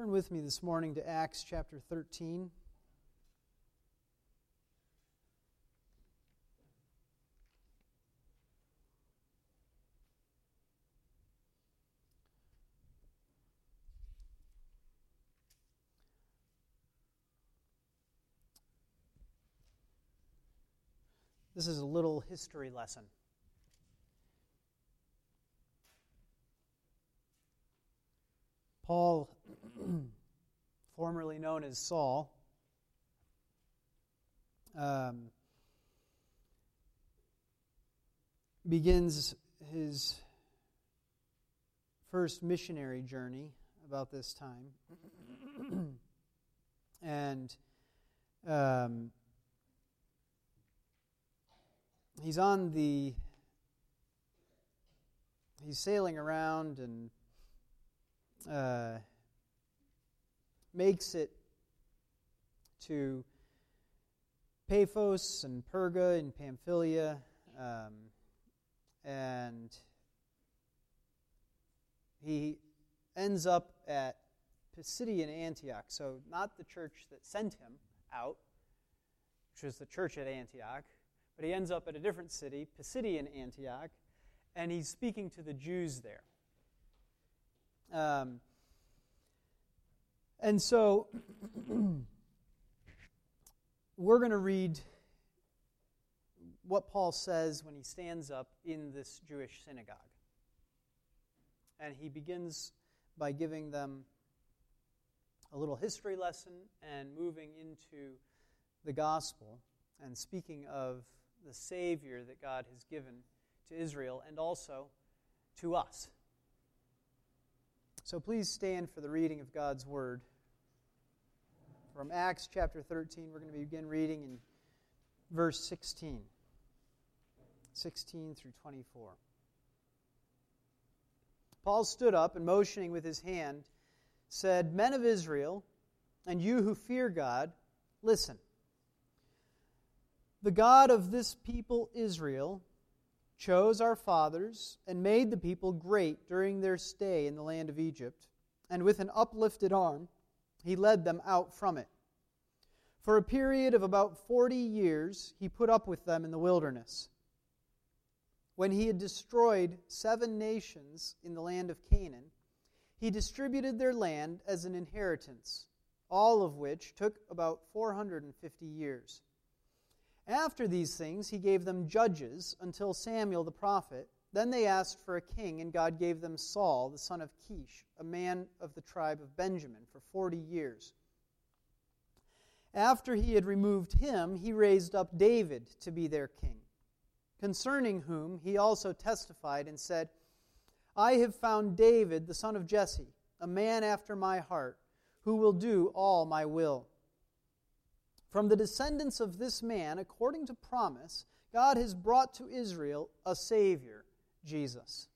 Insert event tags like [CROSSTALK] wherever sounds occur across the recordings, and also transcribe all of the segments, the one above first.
Turn with me this morning to Acts chapter 13. This is a little history lesson. Paul, [CLEARS THROAT] formerly known as Saul, um, begins his first missionary journey about this time. [CLEARS THROAT] and um, he's on the he's sailing around and uh, makes it to Paphos and Perga in Pamphylia, um, and he ends up at Pisidian Antioch. So, not the church that sent him out, which was the church at Antioch, but he ends up at a different city, Pisidian Antioch, and he's speaking to the Jews there. Um, and so [CLEARS THROAT] we're going to read what Paul says when he stands up in this Jewish synagogue. And he begins by giving them a little history lesson and moving into the gospel and speaking of the Savior that God has given to Israel and also to us. So please stand for the reading of God's Word. From Acts chapter 13, we're going to begin reading in verse 16. 16 through 24. Paul stood up and, motioning with his hand, said, Men of Israel, and you who fear God, listen. The God of this people, Israel, chose our fathers and made the people great during their stay in the land of Egypt, and with an uplifted arm he led them out from it. For a period of about forty years he put up with them in the wilderness. When he had destroyed seven nations in the land of Canaan, he distributed their land as an inheritance, all of which took about 450 years. After these things, he gave them judges until Samuel the prophet. Then they asked for a king, and God gave them Saul, the son of Kish, a man of the tribe of Benjamin, for forty years. After he had removed him, he raised up David to be their king, concerning whom he also testified and said, I have found David, the son of Jesse, a man after my heart, who will do all my will. From the descendants of this man, according to promise, God has brought to Israel a Savior, Jesus.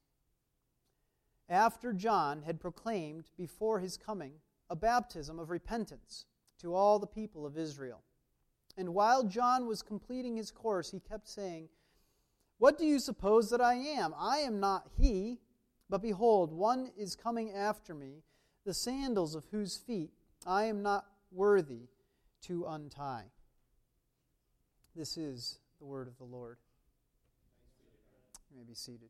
After John had proclaimed before his coming a baptism of repentance to all the people of Israel. And while John was completing his course, he kept saying, What do you suppose that I am? I am not he, but behold, one is coming after me, the sandals of whose feet I am not worthy to untie. This is the word of the Lord. You may be seated.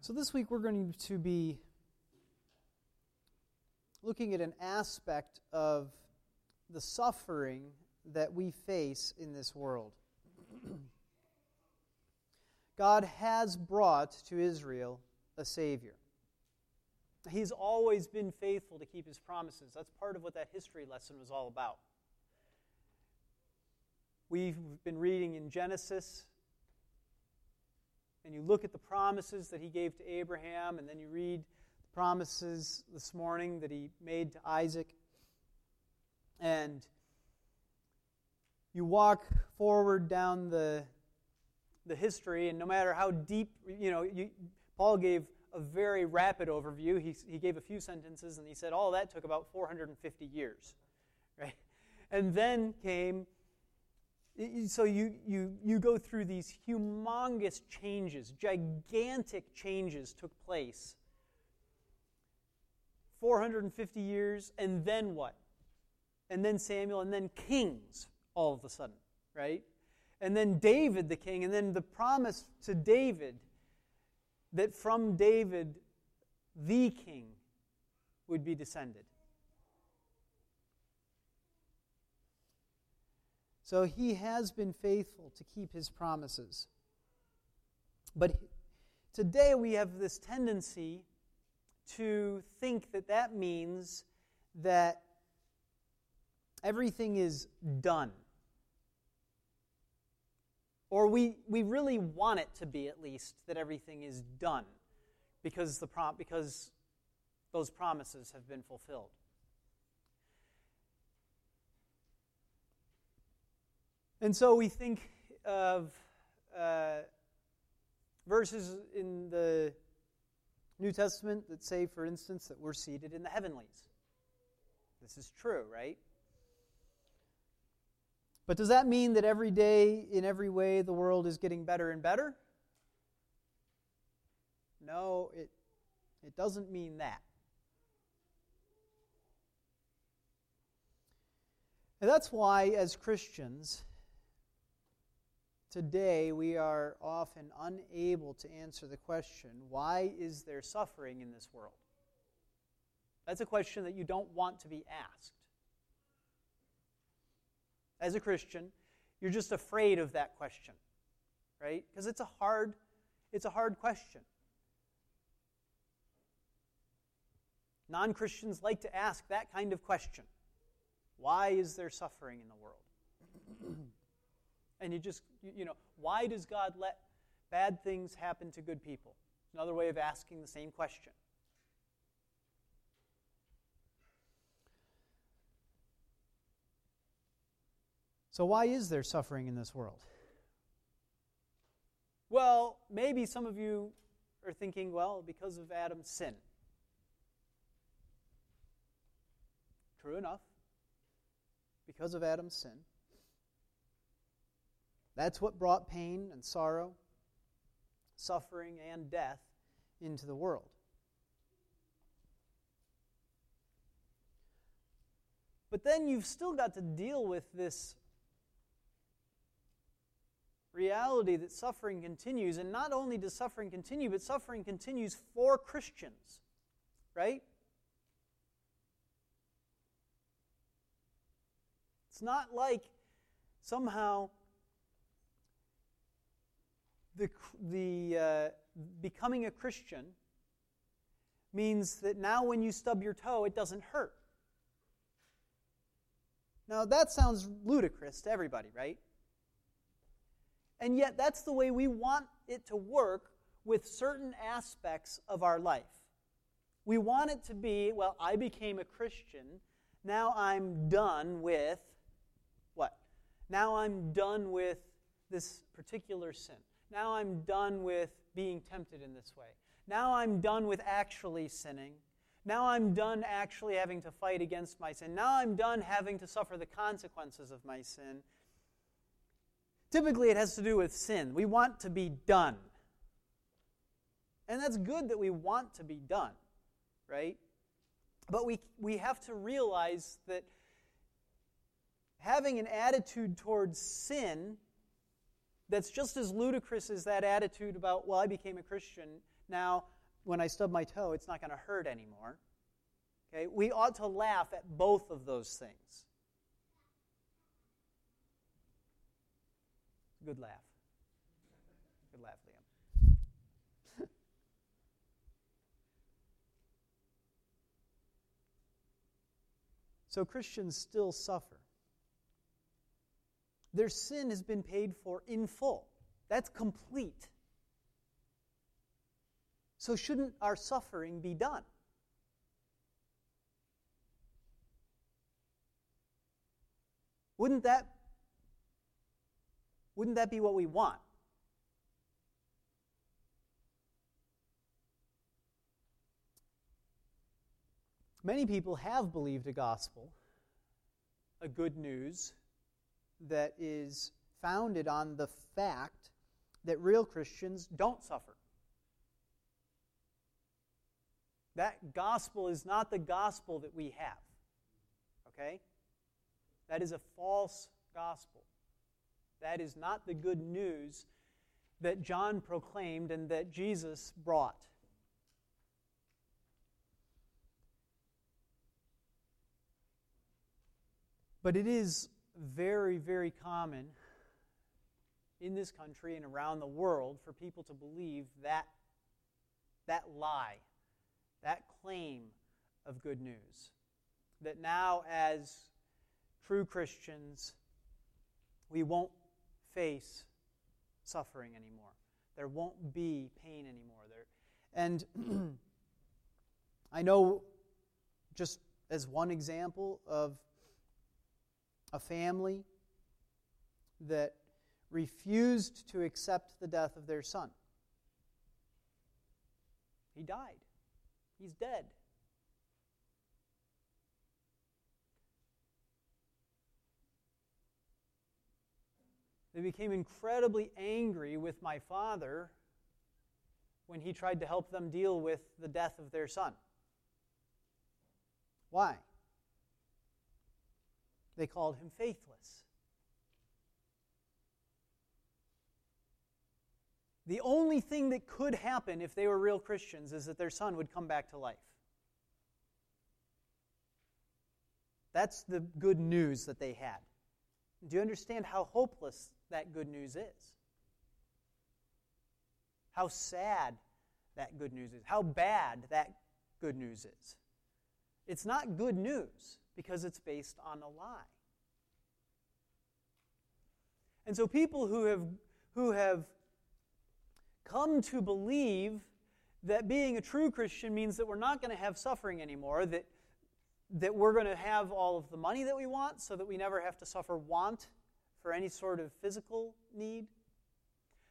So, this week we're going to be looking at an aspect of the suffering that we face in this world. [CLEARS THROAT] God has brought to Israel a Savior. He's always been faithful to keep his promises. That's part of what that history lesson was all about. We've been reading in Genesis, and you look at the promises that he gave to Abraham, and then you read the promises this morning that he made to Isaac. And you walk forward down the the history, and no matter how deep, you know, you, Paul gave a very rapid overview. He, he gave a few sentences, and he said all that took about 450 years, [LAUGHS] right? And then came so you, you, you go through these humongous changes, gigantic changes took place. 450 years, and then what? And then Samuel, and then kings all of a sudden, right? And then David the king, and then the promise to David that from David the king would be descended. So he has been faithful to keep his promises. But today we have this tendency to think that that means that everything is done. Or we, we really want it to be, at least, that everything is done because, the prom- because those promises have been fulfilled. And so we think of uh, verses in the New Testament that say, for instance, that we're seated in the heavenlies. This is true, right? But does that mean that every day, in every way, the world is getting better and better? No, it, it doesn't mean that. And that's why, as Christians, Today, we are often unable to answer the question why is there suffering in this world? That's a question that you don't want to be asked. As a Christian, you're just afraid of that question, right? Because it's a hard it's a hard question. Non-Christians like to ask that kind of question. Why is there suffering in the world? [CLEARS THROAT] And you just, you know, why does God let bad things happen to good people? Another way of asking the same question. So, why is there suffering in this world? Well, maybe some of you are thinking, well, because of Adam's sin. True enough. Because of Adam's sin. That's what brought pain and sorrow, suffering and death into the world. But then you've still got to deal with this reality that suffering continues. And not only does suffering continue, but suffering continues for Christians, right? It's not like somehow the, the uh, becoming a Christian means that now when you stub your toe, it doesn't hurt. Now, that sounds ludicrous to everybody, right? And yet, that's the way we want it to work with certain aspects of our life. We want it to be, well, I became a Christian. Now I'm done with what? Now I'm done with this particular sin. Now I'm done with being tempted in this way. Now I'm done with actually sinning. Now I'm done actually having to fight against my sin. Now I'm done having to suffer the consequences of my sin. Typically, it has to do with sin. We want to be done. And that's good that we want to be done, right? But we, we have to realize that having an attitude towards sin that's just as ludicrous as that attitude about, well, I became a Christian. Now, when I stub my toe, it's not going to hurt anymore. Okay? We ought to laugh at both of those things. Good laugh. Good laugh, Liam. [LAUGHS] so Christians still suffer. Their sin has been paid for in full. That's complete. So, shouldn't our suffering be done? Wouldn't that, wouldn't that be what we want? Many people have believed a gospel, a good news, that is founded on the fact that real Christians don't suffer. That gospel is not the gospel that we have. Okay? That is a false gospel. That is not the good news that John proclaimed and that Jesus brought. But it is very, very common in this country and around the world for people to believe that, that lie, that claim of good news. That now, as true Christians, we won't face suffering anymore. There won't be pain anymore. There, and [CLEARS THROAT] I know, just as one example of a family that refused to accept the death of their son. He died. He's dead. They became incredibly angry with my father when he tried to help them deal with the death of their son. Why? They called him faithless. The only thing that could happen if they were real Christians is that their son would come back to life. That's the good news that they had. Do you understand how hopeless that good news is? How sad that good news is? How bad that good news is? It's not good news because it's based on a lie. And so people who have, who have come to believe that being a true Christian means that we're not going to have suffering anymore, that, that we're going to have all of the money that we want so that we never have to suffer want for any sort of physical need,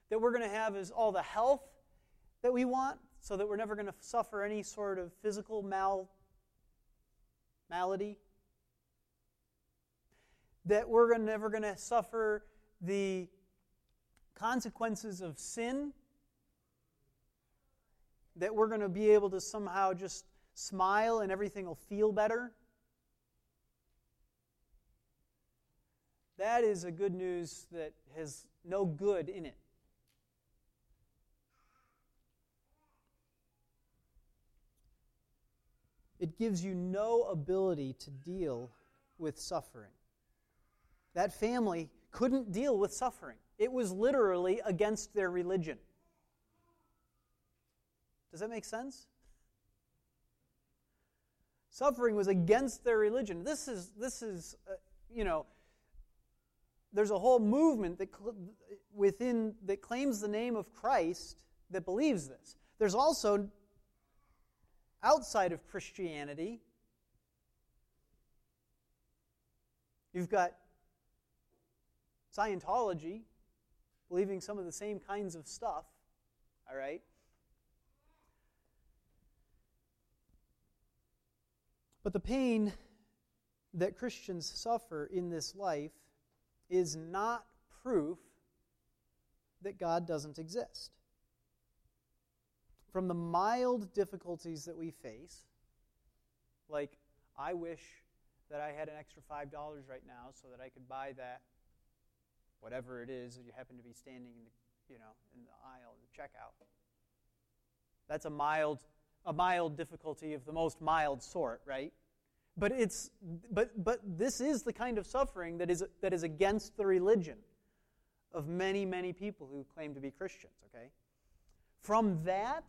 that we're going to have is all the health that we want so that we're never going to suffer any sort of physical mal, malady, that we're never going to suffer the consequences of sin. That we're going to be able to somehow just smile and everything will feel better. That is a good news that has no good in it. It gives you no ability to deal with suffering. That family couldn't deal with suffering, it was literally against their religion. Does that make sense? Suffering was against their religion. This is, this is uh, you know, there's a whole movement that cl- within that claims the name of Christ that believes this. There's also outside of Christianity, you've got Scientology believing some of the same kinds of stuff, all right? But the pain that Christians suffer in this life is not proof that God doesn't exist. From the mild difficulties that we face, like, I wish that I had an extra $5 right now so that I could buy that, whatever it is, you happen to be standing in the, you know, in the aisle, the checkout. That's a mild a mild difficulty of the most mild sort, right? But it's but but this is the kind of suffering that is that is against the religion of many many people who claim to be Christians, okay? From that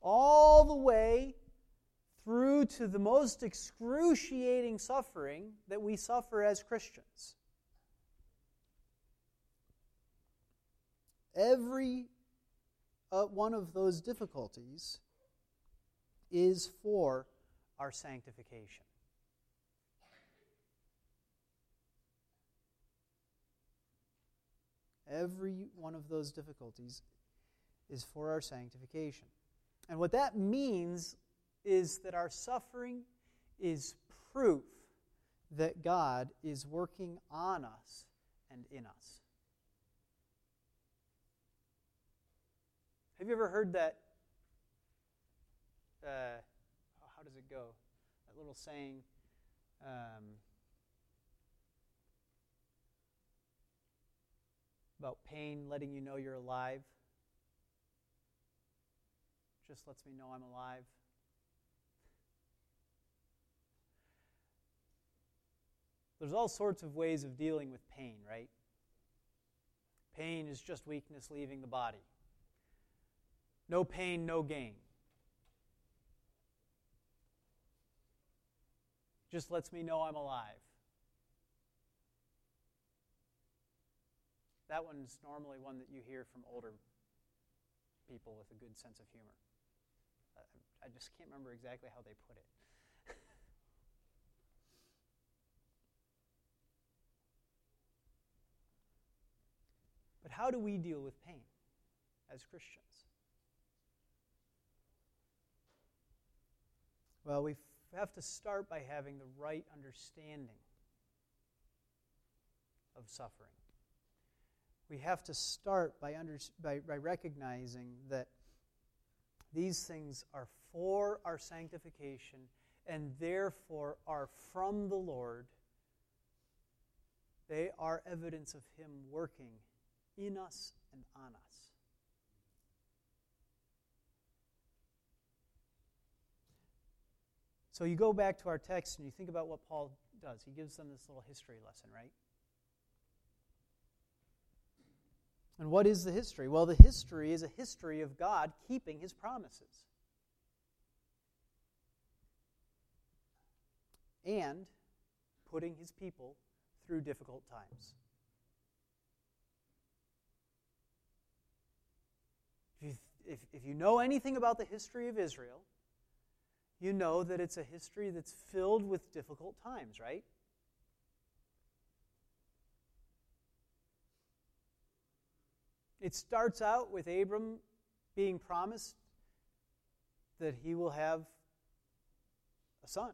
all the way through to the most excruciating suffering that we suffer as Christians. Every uh, one of those difficulties is for our sanctification. Every one of those difficulties is for our sanctification. And what that means is that our suffering is proof that God is working on us and in us. Have you ever heard that uh, how does it go? That little saying. Um, about pain letting you know you're alive. Just lets me know I'm alive. There's all sorts of ways of dealing with pain, right? Pain is just weakness leaving the body. No pain, no gain. Just lets me know I'm alive. That one's normally one that you hear from older people with a good sense of humor. I just can't remember exactly how they put it. [LAUGHS] but how do we deal with pain as Christians? Well, we have to start by having the right understanding of suffering we have to start by, under, by, by recognizing that these things are for our sanctification and therefore are from the Lord. They are evidence of Him working in us and on us. So you go back to our text and you think about what Paul does. He gives them this little history lesson, right? And what is the history? Well, the history is a history of God keeping his promises. And putting his people through difficult times. If you, if, if you know anything about the history of Israel, you know that it's a history that's filled with difficult times, right? It starts out with Abram being promised that he will have a son,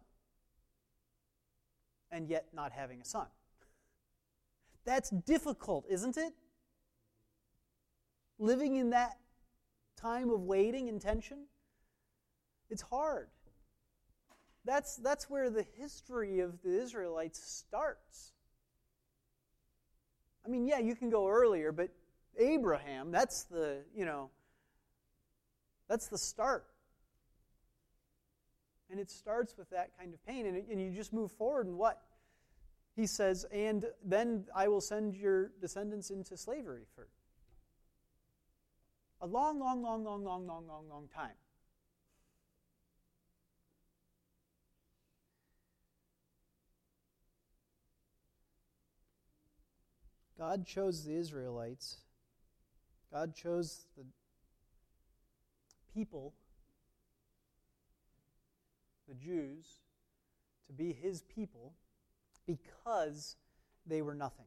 and yet not having a son. That's difficult, isn't it? Living in that time of waiting and tension, it's hard. That's, that's where the history of the Israelites starts. I mean, yeah, you can go earlier, but Abraham, that's the, you know, that's the start. And it starts with that kind of pain. And, and you just move forward, and what? He says, and then I will send your descendants into slavery for a long, long, long, long, long, long, long, long time. God chose the Israelites God chose the people, the Jews, to be his people because they were nothing.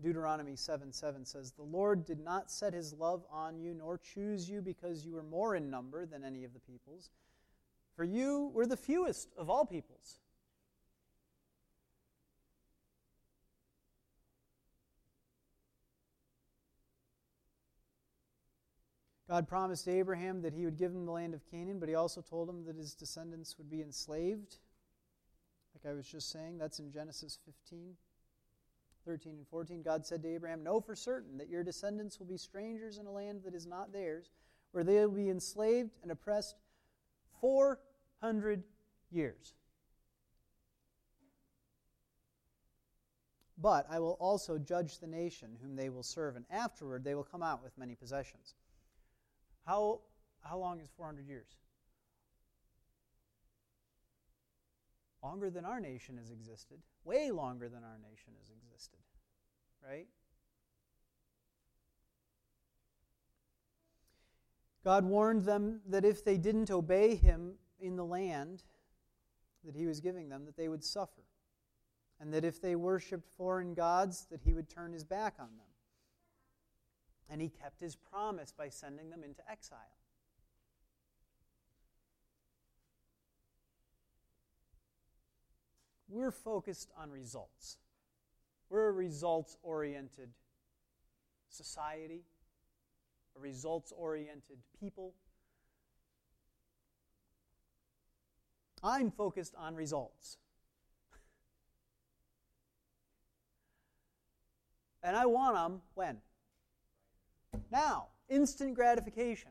Deuteronomy 7 7 says, The Lord did not set his love on you, nor choose you because you were more in number than any of the peoples, for you were the fewest of all peoples. God promised Abraham that he would give him the land of Canaan, but he also told him that his descendants would be enslaved. Like I was just saying, that's in Genesis 15, 13, and 14. God said to Abraham, Know for certain that your descendants will be strangers in a land that is not theirs, where they will be enslaved and oppressed 400 years. But I will also judge the nation whom they will serve, and afterward they will come out with many possessions. How, how long is 400 years? Longer than our nation has existed. Way longer than our nation has existed. Right? God warned them that if they didn't obey him in the land that he was giving them, that they would suffer. And that if they worshiped foreign gods, that he would turn his back on them. And he kept his promise by sending them into exile. We're focused on results. We're a results oriented society, a results oriented people. I'm focused on results. [LAUGHS] And I want them when? Now. Instant gratification.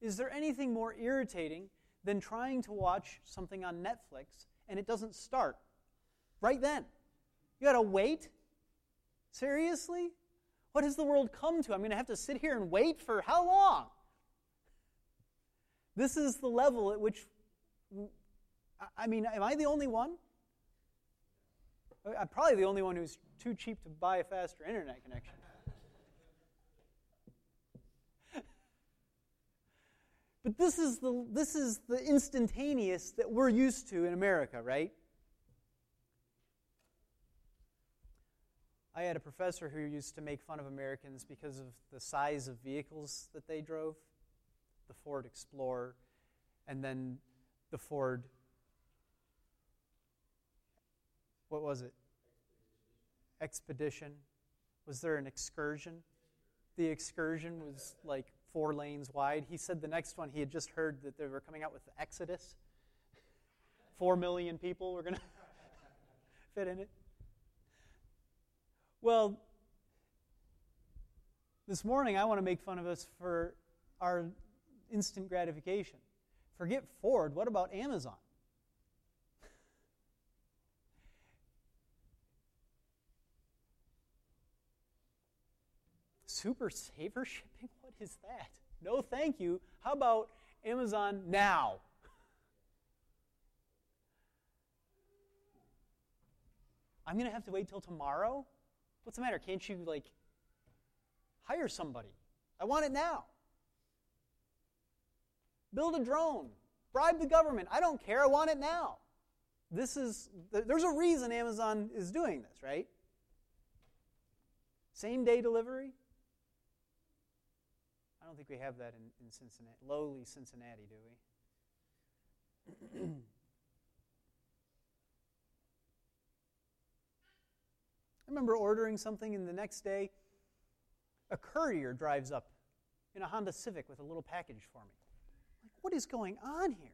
Is there anything more irritating than trying to watch something on Netflix and it doesn't start right then? You got to wait? Seriously? What has the world come to? I'm to have to sit here and wait for how long? This is the level at which, I mean, am I the only one? I'm probably the only one who's too cheap to buy a faster internet connection. But this is the this is the instantaneous that we're used to in America, right? I had a professor who used to make fun of Americans because of the size of vehicles that they drove the Ford Explorer, and then the Ford. What was it? Expedition. Was there an excursion? The excursion was like four lanes wide. He said the next one he had just heard that they were coming out with the Exodus. [LAUGHS] Four million people were going [LAUGHS] to fit in it. Well, this morning I want to make fun of us for our instant gratification. Forget Ford, what about Amazon? [LAUGHS] Super saver shipping? Is that? No, thank you. How about Amazon now? I'm going to have to wait till tomorrow? What's the matter? Can't you, like, hire somebody? I want it now. Build a drone. Bribe the government. I don't care. I want it now. This is, there's a reason Amazon is doing this, right? Same day delivery? I don't think we have that in, in Cincinnati, lowly Cincinnati, do we? [CLEARS THROAT] I remember ordering something, and the next day, a courier drives up in a Honda Civic with a little package for me. Like, what is going on here?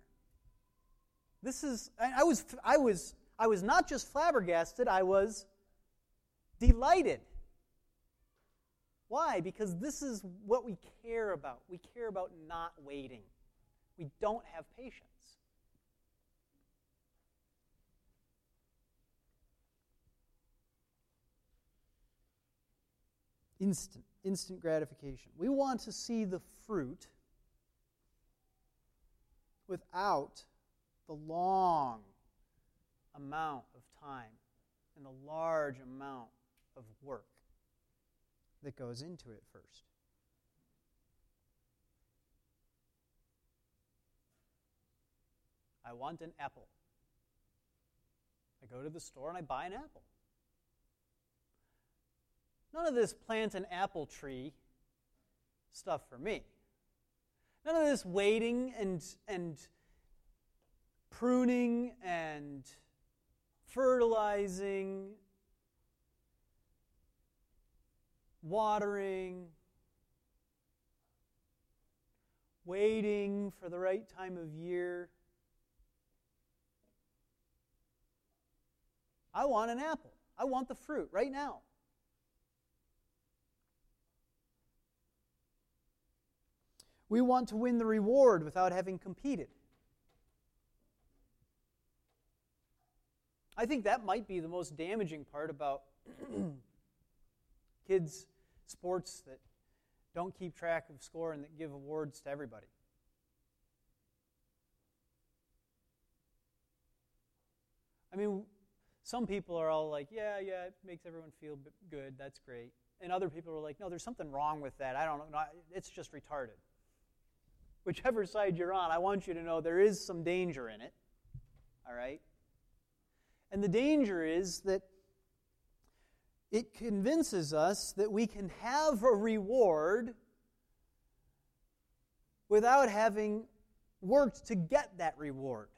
This is, I was, I was, I was not just flabbergasted, I was delighted. Why? Because this is what we care about. We care about not waiting. We don't have patience. Instant, instant gratification. We want to see the fruit without the long amount of time and the large amount of work that goes into it first. I want an apple. I go to the store and I buy an apple. None of this plant an apple tree stuff for me. None of this waiting and, and pruning and fertilizing, watering, waiting for the right time of year. I want an apple. I want the fruit right now. We want to win the reward without having competed. I think that might be the most damaging part about [CLEARS THROAT] kids' sports that don't keep track of score and that give awards to everybody. I mean, some people are all like, yeah, yeah, it makes everyone feel good, that's great. And other people are like, no, there's something wrong with that. I don't know, it's just retarded whichever side you're on, I want you to know there is some danger in it. All right? And the danger is that it convinces us that we can have a reward without having worked to get that reward.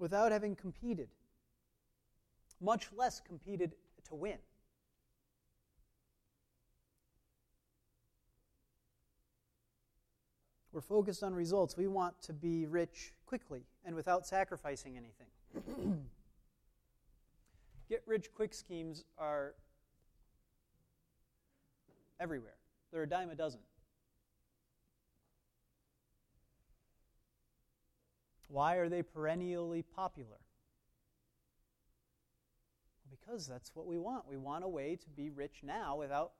without having competed, much less competed to win. We're focused on results. We want to be rich quickly and without sacrificing anything. [CLEARS THROAT] Get rich quick schemes are everywhere, they're a dime a dozen. Why are they perennially popular? Because that's what we want. We want a way to be rich now without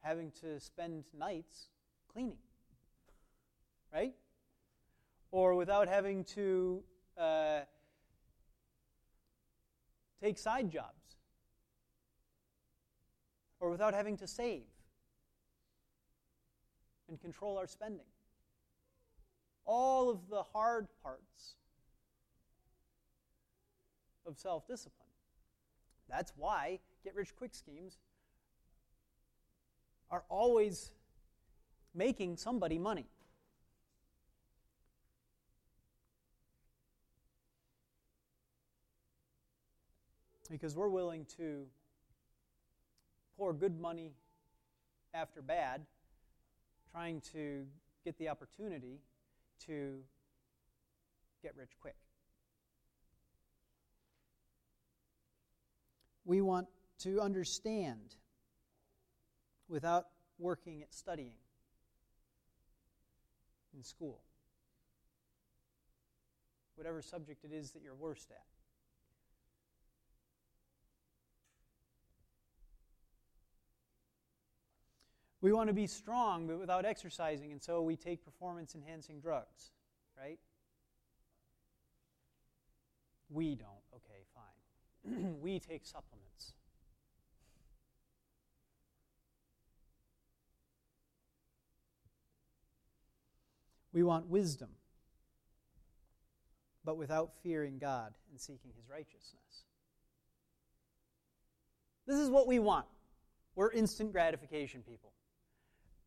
having to spend nights cleaning right? Or without having to uh, take side jobs. Or without having to save and control our spending. All of the hard parts of self discipline. That's why get rich quick schemes are always making somebody money. Because we're willing to pour good money after bad, trying to get the opportunity to get rich quick. We want to understand without working at studying in school, whatever subject it is that you're worst at. We want to be strong, but without exercising, and so we take performance enhancing drugs, right? We don't. Okay, fine. [CLEARS THROAT] we take supplements. We want wisdom, but without fearing God and seeking his righteousness. This is what we want. We're instant gratification people.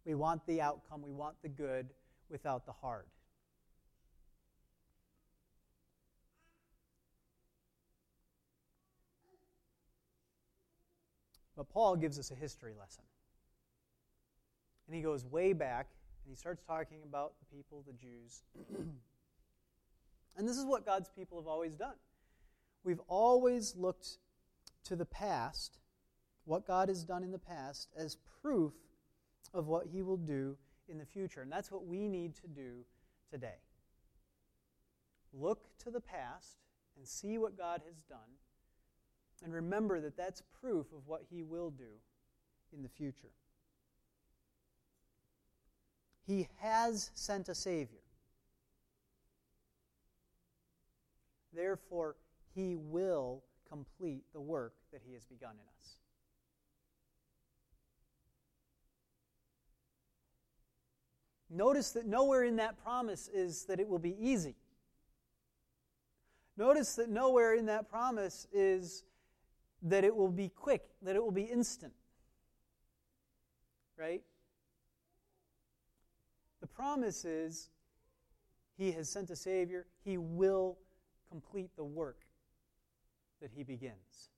We want the outcome, we want the good without the hard. But Paul gives us a history lesson. And he goes way back and he starts talking about the people, the Jews. [CLEARS THROAT] and this is what God's people have always done. We've always looked to the past, what God has done in the past, as proof of what He will do in the future. And that's what we need to do today. Look to the past and see what God has done, and remember that that's proof of what He will do in the future. He has sent a Savior. Therefore, He will complete the work that He has begun in us. Notice that nowhere in that promise is that it will be easy. Notice that nowhere in that promise is that it will be quick, that it will be instant. Right? The promise is He has sent a Savior, He will complete the work that He begins.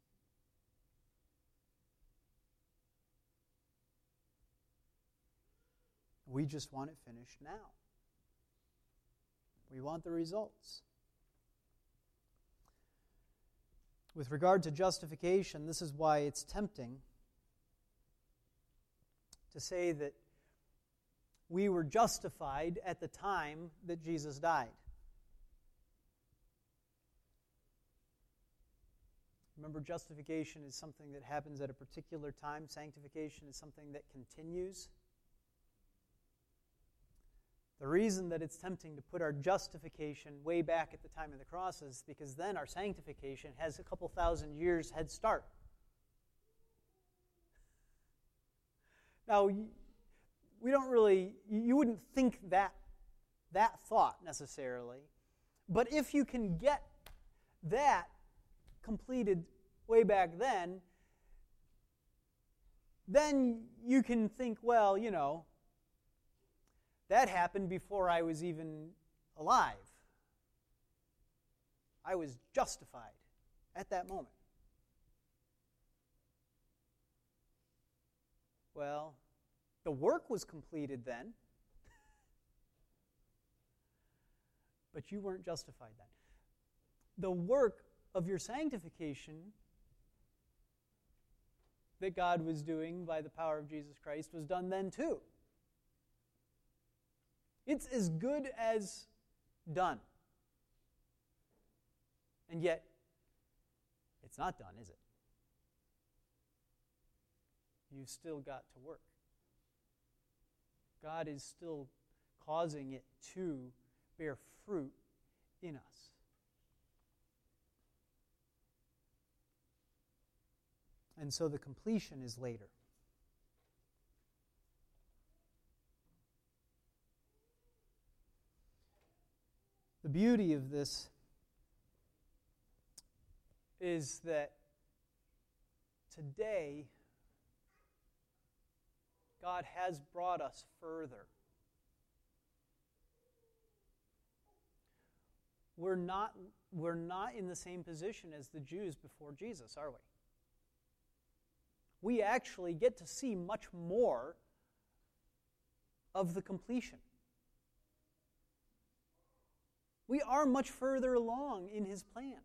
We just want it finished now. We want the results. With regard to justification, this is why it's tempting to say that we were justified at the time that Jesus died. Remember, justification is something that happens at a particular time, sanctification is something that continues. The reason that it's tempting to put our justification way back at the time of the cross is because then our sanctification has a couple thousand years head start. Now, we don't really, you wouldn't think that, that thought necessarily, but if you can get that completed way back then, then you can think, well, you know, that happened before I was even alive. I was justified at that moment. Well, the work was completed then, [LAUGHS] but you weren't justified then. The work of your sanctification that God was doing by the power of Jesus Christ was done then too. It's as good as done. And yet, it's not done, is it? You've still got to work. God is still causing it to bear fruit in us. And so the completion is later. The beauty of this is that today God has brought us further. We're not, we're not in the same position as the Jews before Jesus, are we? We actually get to see much more of the completion. We are much further along in his plan.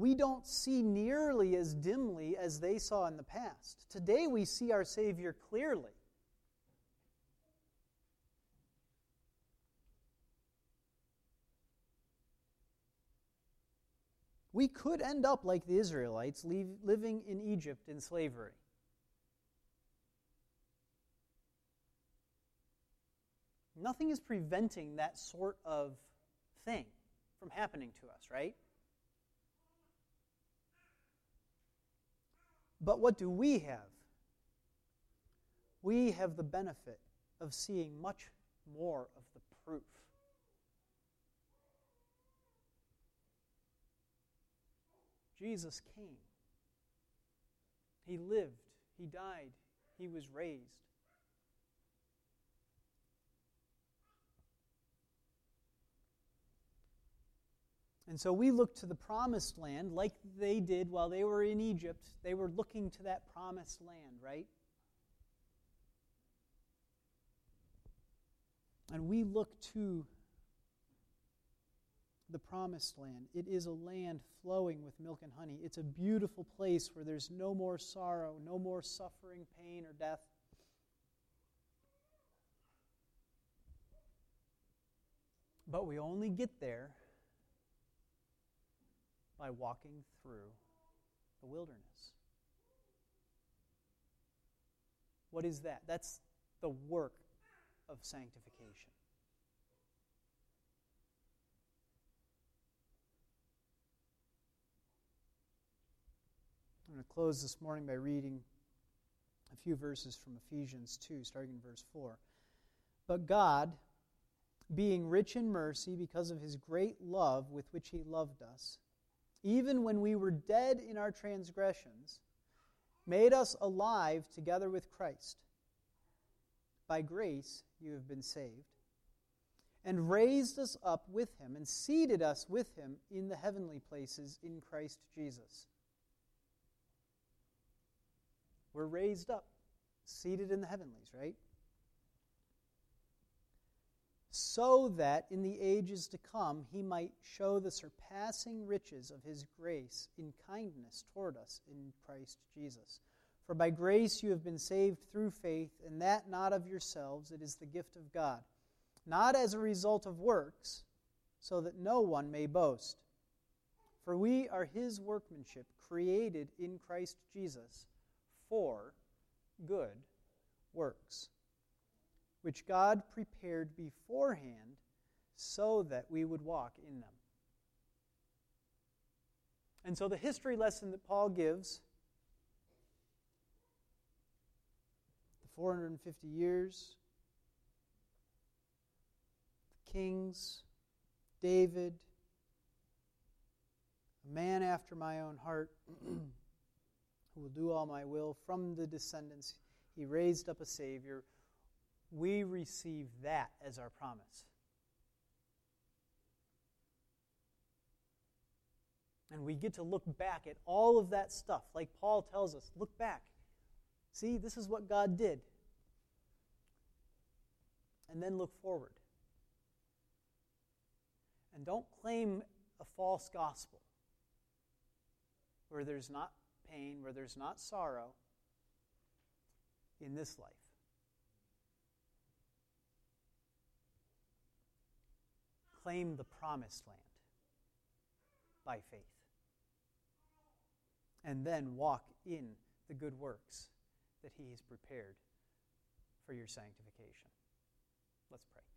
we don't see nearly as dimly as they saw in the past. Today we see our Savior clearly. We could end up like the Israelites, living in Egypt in slavery. Nothing is preventing that sort of thing from happening to us, right? But what do we have? We have the benefit of seeing much more of the proof. Jesus came. He lived. He died. He was raised. And so we look to the promised land like they did while they were in Egypt. They were looking to that promised land, right? And we look to the promised land. It is a land flowing with milk and honey. It's a beautiful place where there's no more sorrow, no more suffering, pain, or death. But we only get there by walking through the wilderness. What is that? That's the work of sanctification. I'm going to close this morning by reading a few verses from Ephesians 2, starting in verse 4. But God, being rich in mercy because of his great love with which he loved us, even when we were dead in our transgressions, made us alive together with Christ. By grace you have been saved, and raised us up with him, and seated us with him in the heavenly places in Christ Jesus. We're raised up, seated in the heavenlies, right? So that in the ages to come he might show the surpassing riches of his grace in kindness toward us in Christ Jesus. For by grace you have been saved through faith, and that not of yourselves, it is the gift of God, not as a result of works, so that no one may boast. For we are his workmanship, created in Christ Jesus for good works which God prepared beforehand so that we would walk in them. And so, the history lesson that Paul gives the 450 years, the kings, David, a man after my own heart, [CLEARS THROAT] who will do all my will, from the descendants, he raised up a Savior we receive that as our promise. And we get to look back at all of that stuff. Like Paul tells us look back. See, this is what God did. And then look forward. And don't claim a false gospel where there's not pain, where there's not sorrow in this life. Claim the promised land by faith. And then walk in the good works that He has prepared for your sanctification. Let's pray.